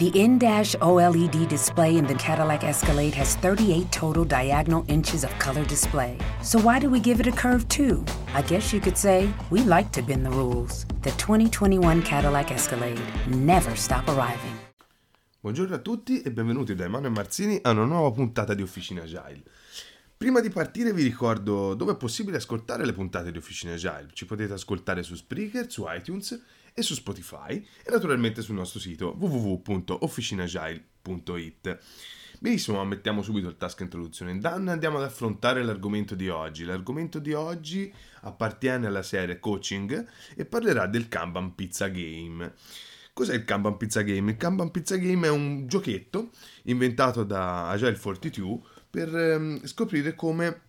The in-dash OLED display in the Cadillac Escalade has 38 total diagonal inches of color display. So why do we give it a curve too? I guess you could say we like to bend the rules. The 2021 Cadillac Escalade. Never stop arriving. Buongiorno a tutti e benvenuti da Emanuele Marzini a una nuova puntata di Officina Agile. Prima di partire vi ricordo dove è possibile ascoltare le puntate di Officina Agile. Ci potete ascoltare su Spreaker, su iTunes e su Spotify e naturalmente sul nostro sito www.officinagile.it. Benissimo, mettiamo subito il task introduzione Dan andiamo ad affrontare l'argomento di oggi. L'argomento di oggi appartiene alla serie coaching e parlerà del Kanban Pizza Game. Cos'è il Kanban Pizza Game? Il Kanban Pizza Game è un giochetto inventato da Agile 42 per ehm, scoprire come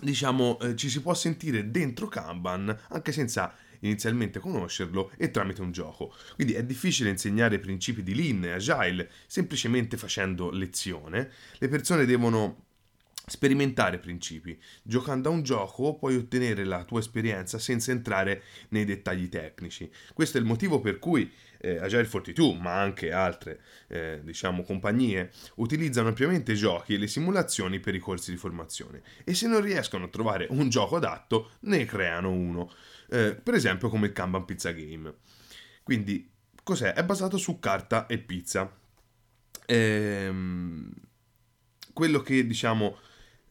diciamo eh, ci si può sentire dentro Kanban anche senza inizialmente conoscerlo e tramite un gioco. Quindi è difficile insegnare i principi di Lean e Agile semplicemente facendo lezione. Le persone devono sperimentare principi. Giocando a un gioco puoi ottenere la tua esperienza senza entrare nei dettagli tecnici. Questo è il motivo per cui eh, Agile 42, ma anche altre eh, diciamo, compagnie, utilizzano ampiamente giochi e le simulazioni per i corsi di formazione e se non riescono a trovare un gioco adatto ne creano uno eh, per esempio come il Kanban Pizza Game. Quindi, cos'è? È basato su carta e pizza. Ehm, quello che, diciamo,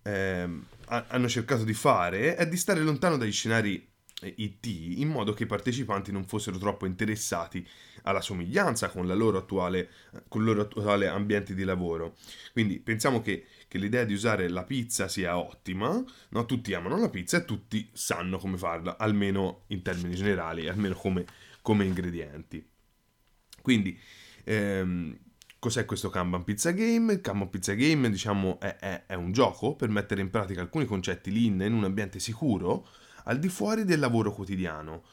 ehm, hanno cercato di fare è di stare lontano dagli scenari IT in modo che i partecipanti non fossero troppo interessati alla somiglianza con, attuale, con il loro attuale ambiente di lavoro. Quindi pensiamo che, che l'idea di usare la pizza sia ottima, no? tutti amano la pizza e tutti sanno come farla, almeno in termini generali, almeno come, come ingredienti. Quindi, ehm, cos'è questo Kanban Pizza Game? Il Kanban Pizza Game, diciamo, è, è, è un gioco per mettere in pratica alcuni concetti lean in un ambiente sicuro, al di fuori del lavoro quotidiano,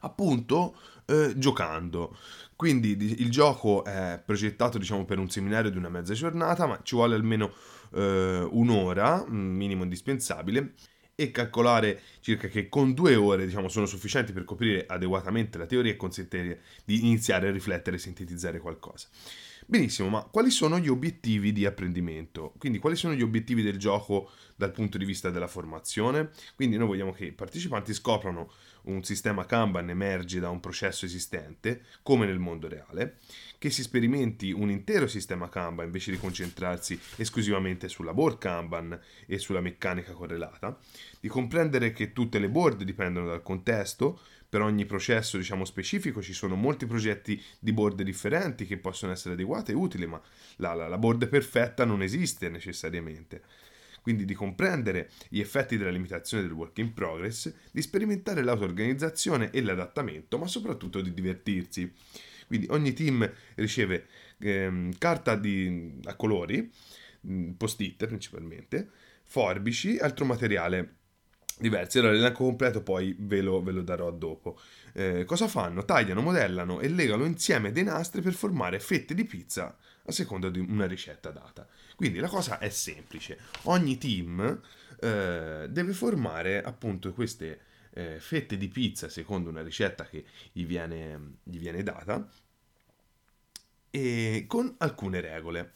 appunto eh, giocando. Quindi il gioco è progettato diciamo, per un seminario di una mezza giornata, ma ci vuole almeno eh, un'ora, minimo indispensabile, e calcolare circa che con due ore diciamo, sono sufficienti per coprire adeguatamente la teoria e consentire di iniziare a riflettere e sintetizzare qualcosa. Benissimo, ma quali sono gli obiettivi di apprendimento? Quindi quali sono gli obiettivi del gioco dal punto di vista della formazione? Quindi noi vogliamo che i partecipanti scoprano un sistema Kanban emerge da un processo esistente, come nel mondo reale, che si sperimenti un intero sistema Kanban invece di concentrarsi esclusivamente sulla board Kanban e sulla meccanica correlata, di comprendere che tutte le board dipendono dal contesto, per ogni processo diciamo, specifico ci sono molti progetti di board differenti che possono essere adeguati e utili, ma la, la, la board perfetta non esiste necessariamente quindi di comprendere gli effetti della limitazione del work in progress, di sperimentare l'auto-organizzazione e l'adattamento, ma soprattutto di divertirsi. Quindi ogni team riceve ehm, carta di, a colori, post-it principalmente, forbici, altro materiale diversi. Allora l'elenco completo poi ve lo, ve lo darò dopo. Eh, cosa fanno? Tagliano, modellano e legano insieme dei nastri per formare fette di pizza a seconda di una ricetta data. Quindi la cosa è semplice. Ogni team eh, deve formare appunto queste eh, fette di pizza secondo una ricetta che gli viene, gli viene data e con alcune regole.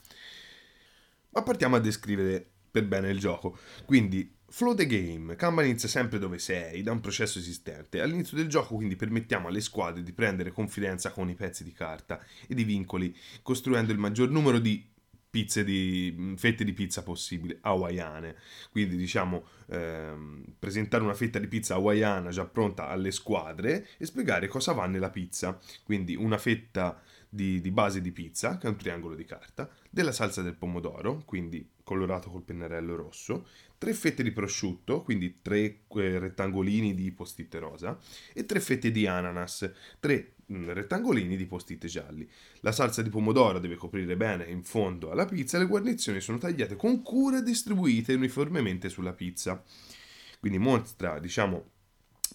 Ma partiamo a descrivere per bene il gioco. Quindi Flow the game. Kanban inizia sempre dove sei, da un processo esistente. All'inizio del gioco quindi permettiamo alle squadre di prendere confidenza con i pezzi di carta e di vincoli, costruendo il maggior numero di pizze di mm, fette di pizza possibili hawaiane quindi diciamo ehm, presentare una fetta di pizza hawaiana già pronta alle squadre e spiegare cosa va nella pizza quindi una fetta di, di, base di pizza, che è un triangolo di carta, della salsa del pomodoro, quindi colorato col pennarello rosso, tre fette di prosciutto, quindi tre eh, rettangolini di post-it rosa, e tre fette di ananas, tre mh, mm, rettangolini di post-it gialli. La salsa di pomodoro deve coprire bene in fondo alla pizza e le guarnizioni sono tagliate con cura e distribuite uniformemente sulla pizza. Quindi mostra, diciamo,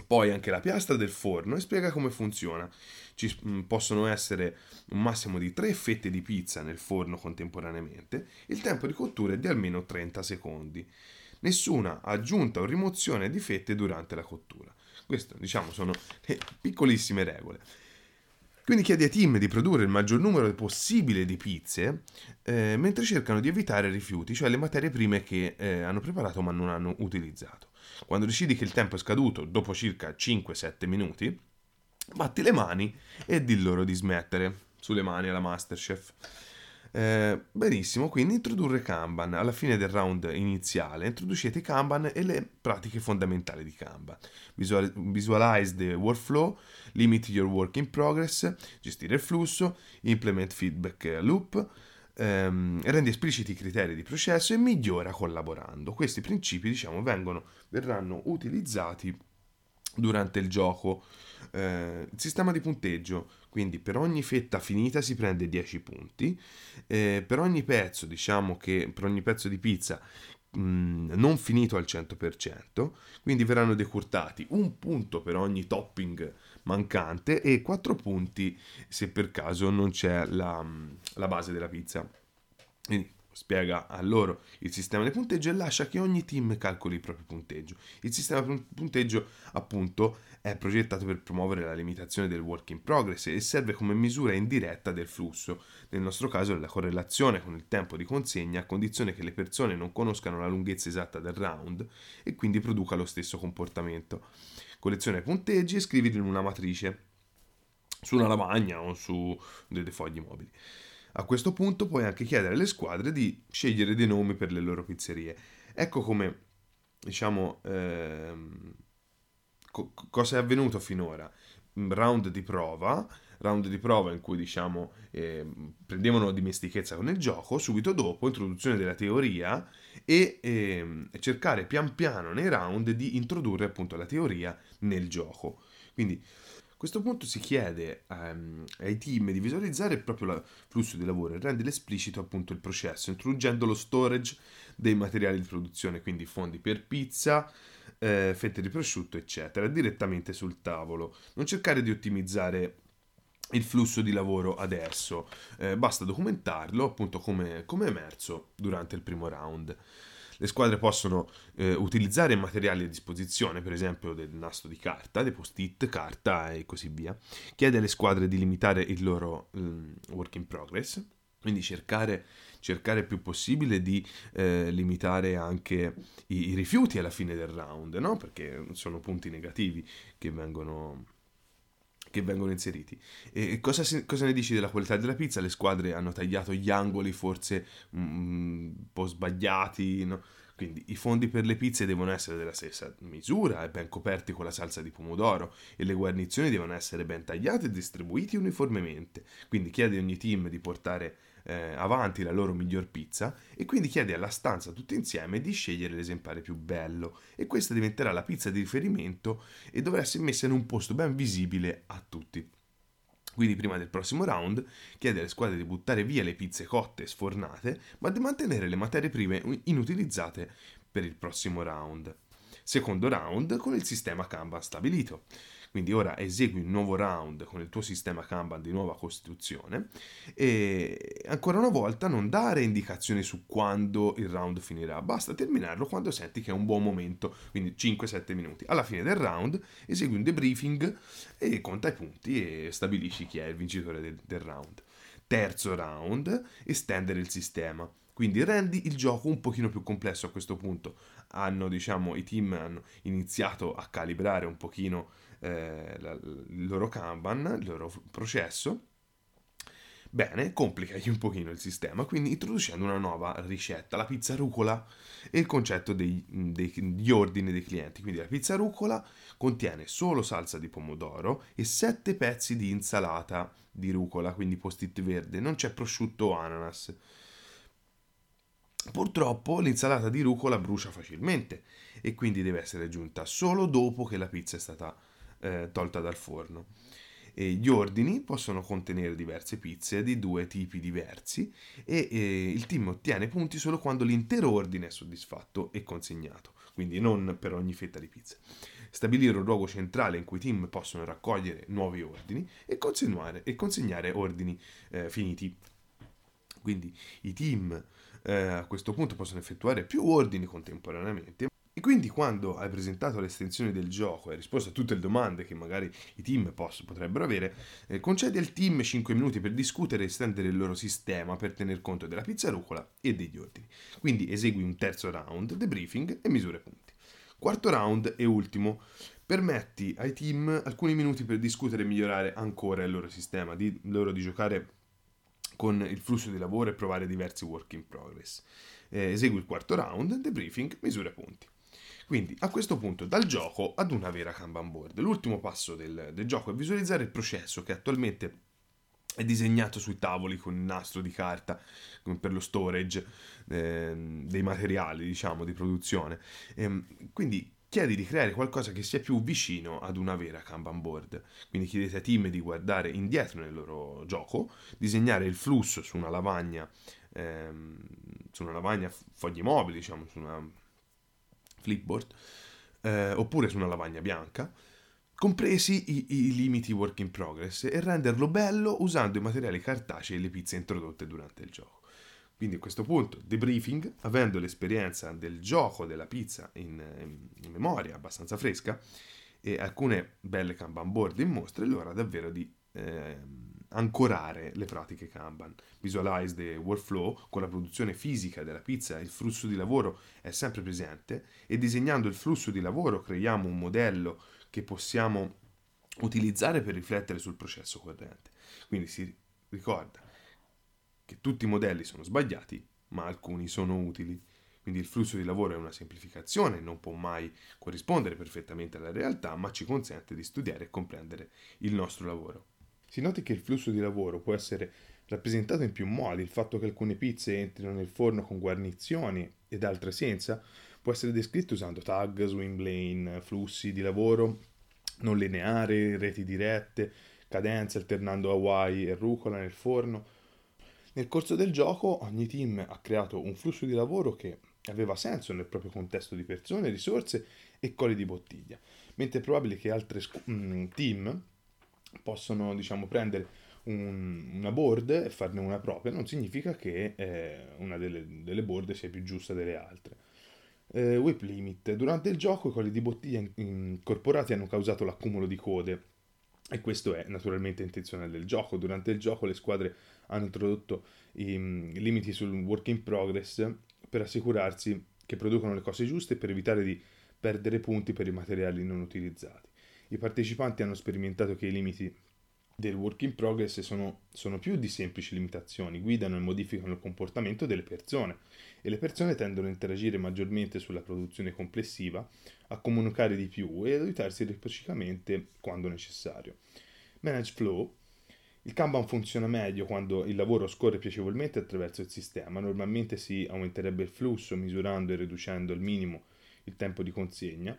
poi anche la piastra del forno e spiega come funziona. Ci mm, possono essere un massimo di 3 fette di pizza nel forno contemporaneamente. Il tempo di cottura è di almeno 30 secondi. Nessuna aggiunta o rimozione di fette durante la cottura. Queste, diciamo, sono le piccolissime regole. Quindi chiede ai team di produrre il maggior numero possibile di pizze, eh, mentre cercano di evitare rifiuti, cioè le materie prime che eh, hanno preparato ma non hanno utilizzato. Quando decidi che il tempo è scaduto dopo circa 5-7 minuti, batti le mani e di loro di smettere. Sulle mani alla Masterchef. Eh, benissimo, quindi introdurre Kanban. Alla fine del round iniziale introducete Kanban e le pratiche fondamentali di Kanban. Visual- visualize the workflow, limit your work in progress, gestire il flusso, implement feedback loop, ehm, rendi espliciti i criteri di processo e migliora collaborando. Questi principi, diciamo, vengono, verranno utilizzati durante il gioco. Eh, sistema di punteggio quindi per ogni fetta finita si prende 10 punti, eh, per ogni pezzo, diciamo che per ogni pezzo di pizza mh, mm, non finito al 100%, quindi verranno decurtati un punto per ogni topping mancante e 4 punti se per caso non c'è la, mm, la base della pizza. Quindi spiega a loro il sistema di punteggio e lascia che ogni team calcoli il proprio punteggio. Il sistema di punteggio, appunto, è progettato per promuovere la limitazione del work in progress e serve come misura indiretta del flusso, nel nostro caso la correlazione con il tempo di consegna a condizione che le persone non conoscano la lunghezza esatta del round e quindi produca lo stesso comportamento. Colleziona i punteggi e scrivili in una matrice su una lavagna o su dei fogli mobili. A questo punto puoi anche chiedere alle squadre di scegliere dei nomi per le loro pizzerie. Ecco come, diciamo, ehm, co- cosa è avvenuto finora. Round di prova, round di prova in cui diciamo eh, prendevano dimestichezza con il gioco, subito dopo introduzione della teoria e eh, cercare pian piano nei round di introdurre appunto la teoria nel gioco. Quindi questo punto si chiede um, ai team di visualizzare proprio il flusso di lavoro e rendere esplicito appunto il processo, introducendo lo storage dei materiali di produzione, quindi fondi per pizza, eh, fette di prosciutto, eccetera, direttamente sul tavolo. Non cercare di ottimizzare il flusso di lavoro adesso, eh, basta documentarlo appunto come, come emerso durante il primo round. Le squadre possono eh, utilizzare materiali a disposizione, per esempio del nastro di carta, dei post-it, carta e così via. Chiede alle squadre di limitare il loro um, work in progress, quindi cercare, cercare il più possibile di eh, limitare anche i, i, rifiuti alla fine del round, no? perché sono punti negativi che vengono che vengono inseriti. E cosa, cosa, ne dici della qualità della pizza? Le squadre hanno tagliato gli angoli forse mm, un po' sbagliati, no? Quindi i fondi per le pizze devono essere della stessa misura e ben coperti con la salsa di pomodoro e le guarnizioni devono essere ben tagliate e distribuiti uniformemente. Quindi chiedi a ogni team di portare eh, avanti la loro miglior pizza e quindi chiede alla stanza tutti insieme di scegliere l'esemplare più bello e questa diventerà la pizza di riferimento e dovrà essere messa in un posto ben visibile a tutti. Quindi prima del prossimo round chiede alle squadre di buttare via le pizze cotte e sfornate, ma di mantenere le materie prime inutilizzate per il prossimo round. Secondo round con il sistema Kanban stabilito. Quindi ora esegui un nuovo round con il tuo sistema Kanban di nuova costituzione e ancora una volta non dare indicazioni su quando il round finirà, basta terminarlo quando senti che è un buon momento, quindi 5-7 minuti. Alla fine del round esegui un debriefing e conta i punti e stabilisci chi è il vincitore del, del round. Terzo round, estendere il sistema. Quindi rendi il gioco un pochino più complesso a questo punto. Hanno, diciamo, i team hanno iniziato a calibrare un pochino eh, la, il loro Kanban, il loro processo. Bene, complicagli un pochino il sistema, quindi introducendo una nuova ricetta, la pizza rucola e il concetto dei, degli ordini dei clienti. Quindi la pizza rucola contiene solo salsa di pomodoro e 7 pezzi di insalata di rucola, quindi post-it verde, non c'è prosciutto o ananas. Purtroppo l'insalata di rucola brucia facilmente e quindi deve essere aggiunta solo dopo che la pizza è stata eh, tolta dal forno. E gli ordini possono contenere diverse pizze di due tipi diversi e, e il team ottiene punti solo quando l'intero ordine è soddisfatto e consegnato, quindi non per ogni fetta di pizza. Stabilire un luogo centrale in cui i team possono raccogliere nuovi ordini e consegnare, e consegnare ordini eh, finiti. Quindi i team eh, a questo punto possono effettuare più ordini contemporaneamente quindi quando hai presentato le estensioni del gioco e hai risposto a tutte le domande che magari i team poss- potrebbero avere, eh, concedi al team 5 minuti per discutere e estendere il loro sistema per tener conto della pizzarucola e degli ordini. Quindi esegui un terzo round, debriefing e misure punti. Quarto round e ultimo, permetti ai team alcuni minuti per discutere e migliorare ancora il loro sistema, di loro di giocare con il flusso di lavoro e provare diversi work in progress. Eh, esegui il quarto round, debriefing, misure punti. Quindi a questo punto dal gioco ad una vera Kanban board. L'ultimo passo del, del gioco è visualizzare il processo che attualmente è disegnato sui tavoli con il nastro di carta per lo storage eh, dei materiali, diciamo, di produzione. E, ehm, quindi chiedi di creare qualcosa che sia più vicino ad una vera Kanban board. Quindi chiedete ai team di guardare indietro nel loro gioco, disegnare il flusso su una lavagna, ehm, su una lavagna foglie mobili, diciamo, su una flipboard, eh, oppure su una lavagna bianca, compresi i, i, limiti work in progress, e renderlo bello usando i materiali cartacei e le pizze introdotte durante il gioco. Quindi a questo punto, debriefing, avendo l'esperienza del gioco della pizza in, in memoria abbastanza fresca e alcune belle Kanban board in mostra, è l'ora davvero di eh, ancorare le pratiche Kanban. Visualize the workflow con la produzione fisica della pizza, il flusso di lavoro è sempre presente e disegnando il flusso di lavoro creiamo un modello che possiamo utilizzare per riflettere sul processo corrente. Quindi si ricorda che tutti i modelli sono sbagliati, ma alcuni sono utili. Quindi il flusso di lavoro è una semplificazione, non può mai corrispondere perfettamente alla realtà, ma ci consente di studiare e comprendere il nostro lavoro. Si noti che il flusso di lavoro può essere rappresentato in più modi, il fatto che alcune pizze entrino nel forno con guarnizioni ed altre senza, può essere descritto usando tag, swim lane, flussi di lavoro non lineari, reti dirette, cadenze alternando Hawaii e rucola nel forno, nel corso del gioco ogni team ha creato un flusso di lavoro che aveva senso nel proprio contesto di persone, risorse e colli di bottiglia, mentre è probabile che altri scu- mm, team possono diciamo, prendere un, una board e farne una propria, non significa che eh, una delle, delle, board sia più giusta delle altre. Eh, whip limit. Durante il gioco i colli di bottiglia incorporati hanno causato l'accumulo di code e questo è naturalmente intenzionale del gioco. Durante il gioco le squadre hanno introdotto i, i limiti sul work in progress per assicurarsi che producono le cose giuste e per evitare di perdere punti per i materiali non utilizzati. I partecipanti hanno sperimentato che i limiti del work in progress sono, sono, più di semplici limitazioni, guidano e modificano il comportamento delle persone e le persone tendono a interagire maggiormente sulla produzione complessiva, a comunicare di più e ad aiutarsi reciprocamente quando necessario. Manage Flow il Kanban funziona meglio quando il lavoro scorre piacevolmente attraverso il sistema. Normalmente si aumenterebbe il flusso misurando e riducendo al minimo il tempo di consegna.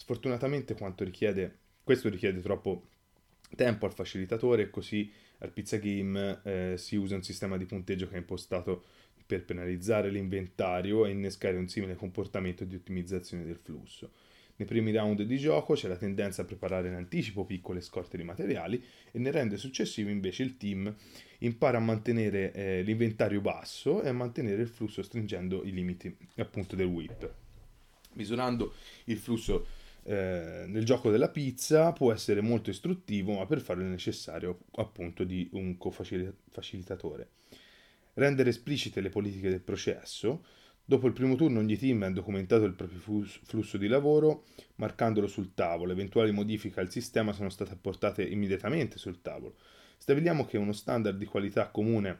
Sfortunatamente richiede, questo richiede troppo tempo al facilitatore e così al Pizza Game eh, si usa un sistema di punteggio che è impostato per penalizzare l'inventario e innescare un simile comportamento di ottimizzazione del flusso. Nei primi round di gioco c'è la tendenza a preparare in anticipo piccole scorte di materiali e nel round successivo invece il team impara a mantenere eh, l'inventario basso e a mantenere il flusso stringendo i limiti appunto del whip. Misurando il flusso eh, nel gioco della pizza può essere molto istruttivo, ma per farlo è necessario appunto di un cofacilitatore. Rendere esplicite le politiche del processo Dopo il primo turno ogni team ha documentato il proprio flusso di lavoro marcandolo sul tavolo, eventuali modifiche al sistema sono state apportate immediatamente sul tavolo. Stabiliamo che uno standard di qualità comune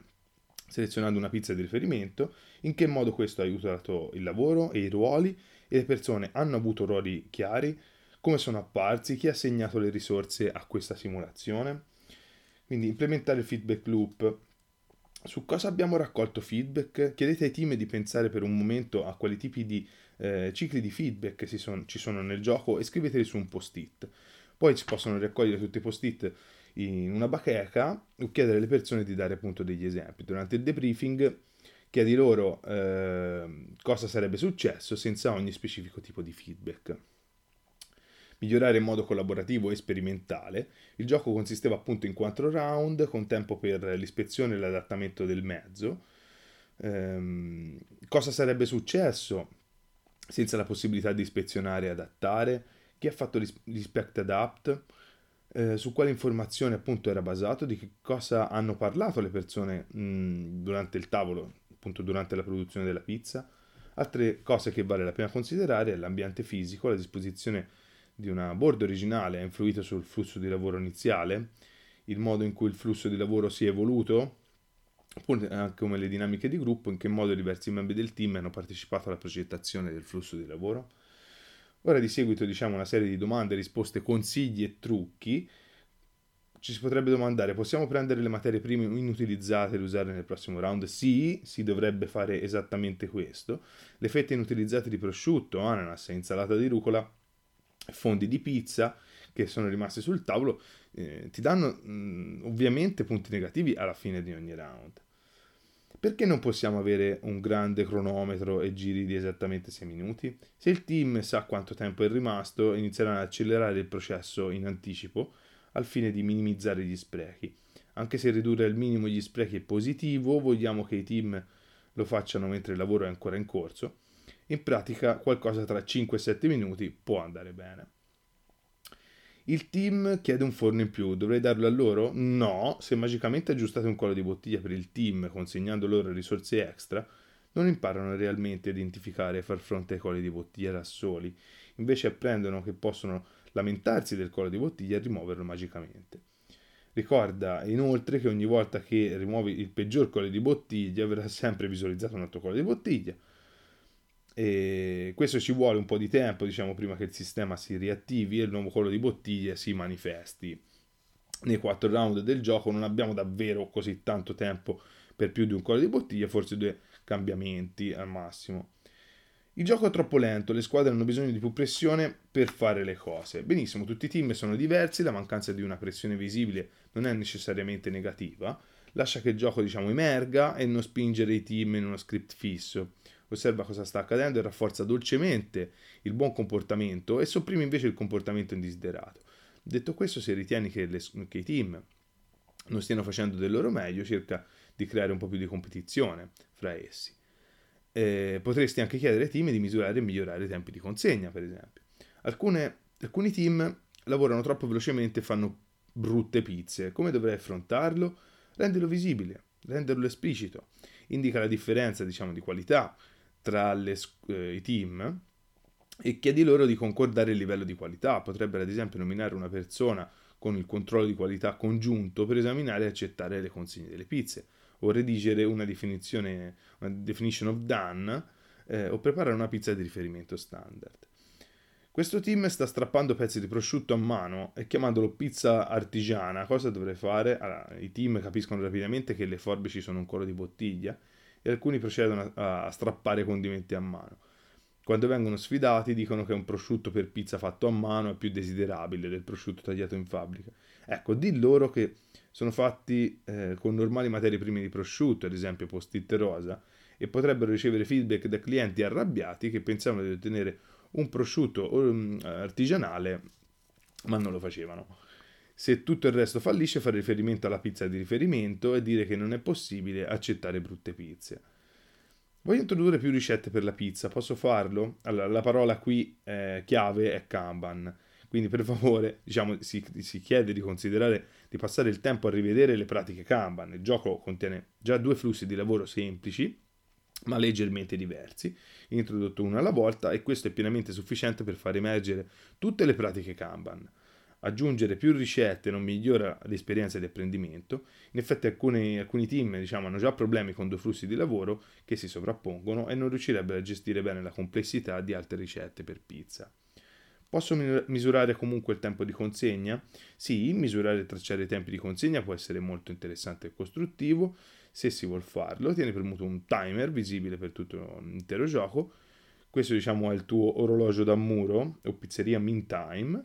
selezionando una pizza di riferimento, in che modo questo ha aiutato il lavoro e i ruoli e le persone hanno avuto ruoli chiari, come sono apparsi, chi ha assegnato le risorse a questa simulazione. Quindi implementare il feedback loop su cosa abbiamo raccolto feedback? Chiedete ai team di pensare per un momento a quali tipi di eh, cicli di feedback son, ci sono nel gioco e scriveteli su un post-it. Poi si possono raccogliere tutti i post-it in una bacheca o chiedere alle persone di dare appunto degli esempi. Durante il debriefing chiedi loro eh, cosa sarebbe successo senza ogni specifico tipo di feedback migliorare in modo collaborativo e sperimentale. Il gioco consisteva appunto in quattro round, con tempo per l'ispezione e l'adattamento del mezzo. Ehm, cosa sarebbe successo senza la possibilità di ispezionare e adattare, chi ha fatto l'inspect adapt, eh, su quale informazione appunto era basato, di che cosa hanno parlato le persone mh, durante il tavolo, appunto durante la produzione della pizza. Altre cose che vale la pena considerare è l'ambiente fisico, la disposizione di una board originale ha influito sul flusso di lavoro iniziale, il modo in cui il flusso di lavoro si è evoluto, anche come le dinamiche di gruppo, in che modo diversi membri del team hanno partecipato alla progettazione del flusso di lavoro. Ora di seguito diciamo una serie di domande, risposte, consigli e trucchi. Ci si potrebbe domandare, possiamo prendere le materie prime inutilizzate e usarle nel prossimo round? Sì, si dovrebbe fare esattamente questo. Le fette inutilizzate di prosciutto, ananas e insalata di rucola, fondi di pizza che sono rimasti sul tavolo, eh, ti danno mh, mm, ovviamente punti negativi alla fine di ogni round. Perché non possiamo avere un grande cronometro e giri di esattamente 6 minuti? Se il team sa quanto tempo è rimasto, inizieranno ad accelerare il processo in anticipo al fine di minimizzare gli sprechi. Anche se ridurre al minimo gli sprechi è positivo, vogliamo che i team lo facciano mentre il lavoro è ancora in corso. In pratica qualcosa tra 5 e 7 minuti può andare bene. Il team chiede un forno in più, dovrei darlo a loro? No, se magicamente aggiustate un collo di bottiglia per il team consegnando loro risorse extra, non imparano realmente a identificare e far fronte ai colli di bottiglia da soli, invece apprendono che possono lamentarsi del collo di bottiglia e rimuoverlo magicamente. Ricorda inoltre che ogni volta che rimuovi il peggior collo di bottiglia verrà sempre visualizzato un altro collo di bottiglia, e questo ci vuole un po' di tempo, diciamo, prima che il sistema si riattivi e il nuovo collo di bottiglie si manifesti. Nei quattro round del gioco non abbiamo davvero così tanto tempo per più di un collo di bottiglia, forse due cambiamenti al massimo. Il gioco è troppo lento, le squadre hanno bisogno di più pressione per fare le cose. Benissimo, tutti i team sono diversi, la mancanza di una pressione visibile non è necessariamente negativa, lascia che il gioco diciamo emerga e non spingere i team in uno script fisso osserva cosa sta accadendo e rafforza dolcemente il buon comportamento e sopprime invece il comportamento indesiderato. Detto questo, se ritieni che, le, che i team non stiano facendo del loro meglio, cerca di creare un po' più di competizione fra essi. Eh, potresti anche chiedere ai team di misurare e migliorare i tempi di consegna, per esempio. Alcune, alcuni team lavorano troppo velocemente e fanno brutte pizze. Come dovrai affrontarlo? Rendilo visibile, renderlo esplicito. Indica la differenza, diciamo, di qualità tra le, eh, i team e chiedi loro di concordare il livello di qualità. Potrebbero ad esempio nominare una persona con il controllo di qualità congiunto per esaminare e accettare le consegne delle pizze o redigere una definizione, una definition of done eh, o preparare una pizza di riferimento standard. Questo team sta strappando pezzi di prosciutto a mano e chiamandolo pizza artigiana. Cosa dovrei fare? Allora, I team capiscono rapidamente che le forbici sono un collo di bottiglia e alcuni procedono a, a strappare condimenti a mano. Quando vengono sfidati dicono che un prosciutto per pizza fatto a mano è più desiderabile del prosciutto tagliato in fabbrica. Ecco, di loro che sono fatti eh, con normali materie prime di prosciutto, ad esempio post-it rosa, e potrebbero ricevere feedback da clienti arrabbiati che pensavano di ottenere un prosciutto um, artigianale, ma non lo facevano. Se tutto il resto fallisce, fare riferimento alla pizza di riferimento e dire che non è possibile accettare brutte pizze. Voglio introdurre più ricette per la pizza, posso farlo? Allora, la parola qui eh, chiave è Kanban, quindi per favore diciamo, si, si, chiede di considerare di passare il tempo a rivedere le pratiche Kanban. Il gioco contiene già due flussi di lavoro semplici, ma leggermente diversi, introdotto uno alla volta e questo è pienamente sufficiente per far emergere tutte le pratiche Kanban aggiungere più ricette non migliora l'esperienza di apprendimento. In effetti alcuni, alcuni team diciamo, hanno già problemi con due flussi di lavoro che si sovrappongono e non riuscirebbero a gestire bene la complessità di altre ricette per pizza. Posso misurare comunque il tempo di consegna? Sì, misurare e tracciare i tempi di consegna può essere molto interessante e costruttivo. Se si vuole farlo, tieni premuto un timer visibile per tutto l'intero gioco. Questo diciamo è il tuo orologio da muro o pizzeria Mean Time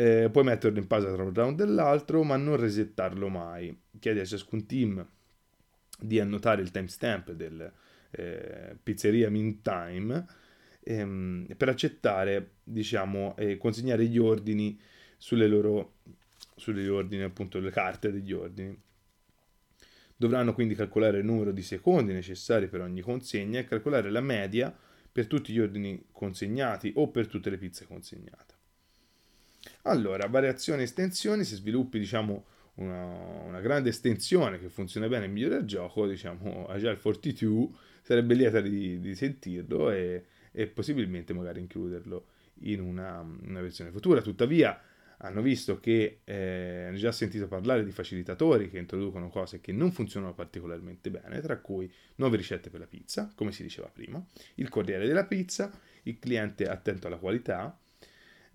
eh, puoi metterlo in pausa tra un round e l'altro, ma non resettarlo mai. Chiedi a ciascun team di annotare il timestamp del eh, pizzeria Mean Time ehm, per accettare, diciamo, e consegnare gli ordini sulle loro sulle ordini, appunto, le carte degli ordini. Dovranno quindi calcolare il numero di secondi necessari per ogni consegna e calcolare la media per tutti gli ordini consegnati o per tutte le pizze consegnate. Allora, variazioni e estensioni, se sviluppi diciamo una, una, grande estensione che funziona bene e migliora il gioco, diciamo Agile 42 sarebbe lieta di, di sentirlo e, e, possibilmente magari includerlo in una, una, versione futura. Tuttavia hanno visto che eh, hanno già sentito parlare di facilitatori che introducono cose che non funzionano particolarmente bene, tra cui nuove ricette per la pizza, come si diceva prima, il corriere della pizza, il cliente attento alla qualità,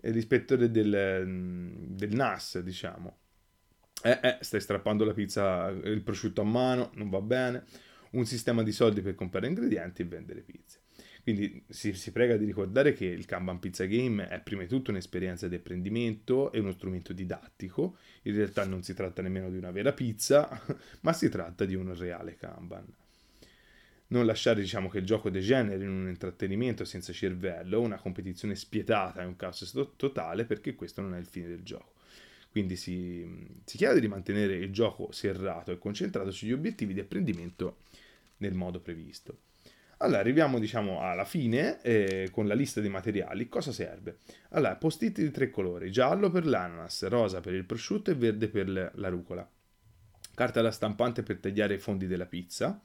l'ispettore del, del NAS, diciamo, eh, eh, stai strappando la pizza, il prosciutto a mano, non va bene, un sistema di soldi per comprare ingredienti e vendere pizze. Quindi si, si, prega di ricordare che il Kanban Pizza Game è prima di tutto un'esperienza di apprendimento e uno strumento didattico. In realtà non si tratta nemmeno di una vera pizza, ma si tratta di un reale Kanban. Non lasciare diciamo, che il gioco degeneri in un intrattenimento senza cervello, una competizione spietata e un caos totale, perché questo non è il fine del gioco. Quindi si, si chiede di mantenere il gioco serrato e concentrato sugli obiettivi di apprendimento nel modo previsto. Allora, arriviamo diciamo alla fine eh, con la lista dei materiali. Cosa serve? Allora, post-it di tre colori, giallo per l'ananas, rosa per il prosciutto e verde per la rucola. Carta da stampante per tagliare i fondi della pizza.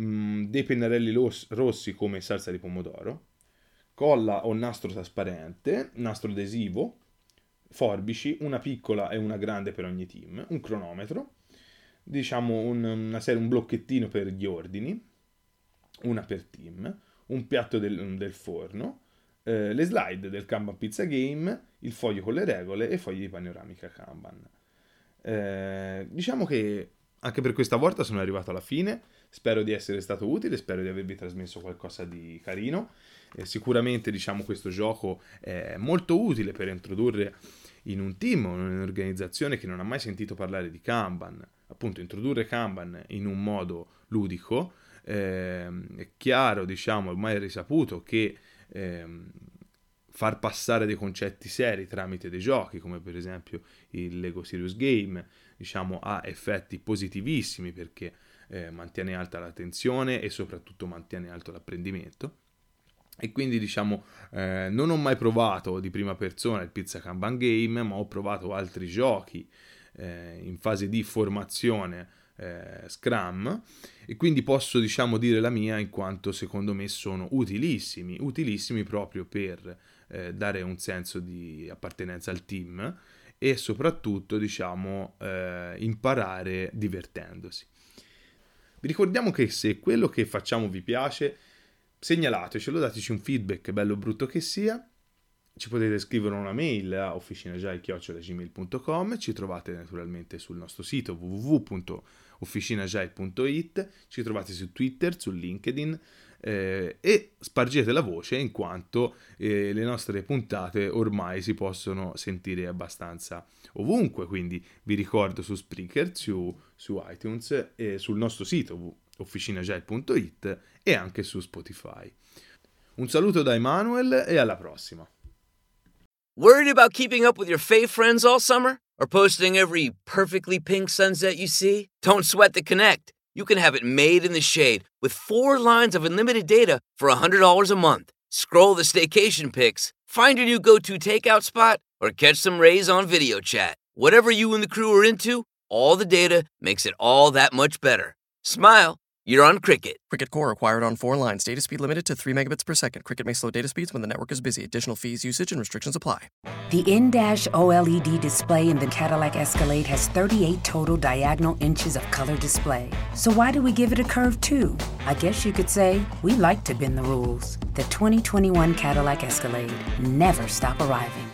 Mm, dei pennarelli los- rossi come salsa di pomodoro. Colla o nastro trasparente, nastro adesivo, forbici, una piccola e una grande per ogni team, un cronometro, diciamo un, una serie, un blocchettino per gli ordini, una per team, un piatto del, del forno, eh, le slide del Kanban Pizza Game, il foglio con le regole e fogli di panoramica Kanban. Eh, diciamo che anche per questa volta sono arrivato alla fine, spero di essere stato utile, spero di avervi trasmesso qualcosa di carino. Eh, sicuramente diciamo questo gioco è molto utile per introdurre in un team in un'organizzazione che non ha mai sentito parlare di Kanban, appunto introdurre Kanban in un modo ludico, eh, è chiaro, diciamo, ormai è risaputo che eh, far passare dei concetti seri tramite dei giochi, come per esempio il Lego Serious Game, diciamo, ha effetti positivissimi perché eh, mantiene alta la tensione e soprattutto mantiene alto l'apprendimento. E quindi diciamo, eh, non ho mai provato di prima persona il Pizza Kanban Game, ma ho provato altri giochi eh, in fase di formazione eh, Scrum e quindi posso diciamo dire la mia in quanto secondo me sono utilissimi, utilissimi proprio per eh, dare un senso di appartenenza al team e soprattutto diciamo eh, imparare divertendosi. Vi ricordiamo che se quello che facciamo vi piace segnalatecelo, dateci un feedback bello o brutto che sia. Ci potete scrivere una mail a officinagile.gmail.com ci trovate naturalmente sul nostro sito www.officinagile.it, ci trovate su Twitter, su LinkedIn eh, e spargete la voce in quanto eh, le nostre puntate ormai si possono sentire abbastanza ovunque, quindi vi ricordo su Spreaker, su, su iTunes e sul nostro sito officinagile.it e anche su Spotify. Un saluto da Emanuel e alla prossima. Worried about keeping up with your fave friends all summer? Or posting every perfectly pink sunset you see? Don't sweat the connect. You can have it made in the shade with four lines of unlimited data for $100 a month. Scroll the staycation pics, find your new go to takeout spot, or catch some rays on video chat. Whatever you and the crew are into, all the data makes it all that much better. Smile you're on Cricket. Cricket Core acquired on four lines. Data speed limited to 3 megabits per second. Cricket may slow data speeds when the network is busy. Additional fees, usage, and restrictions apply. The in-dash OLED display in the Cadillac Escalade has 38 total diagonal inches of color display. So why do we give it a curve too? I guess you could say we like to bend the rules. The 2021 Cadillac Escalade. Never stop arriving.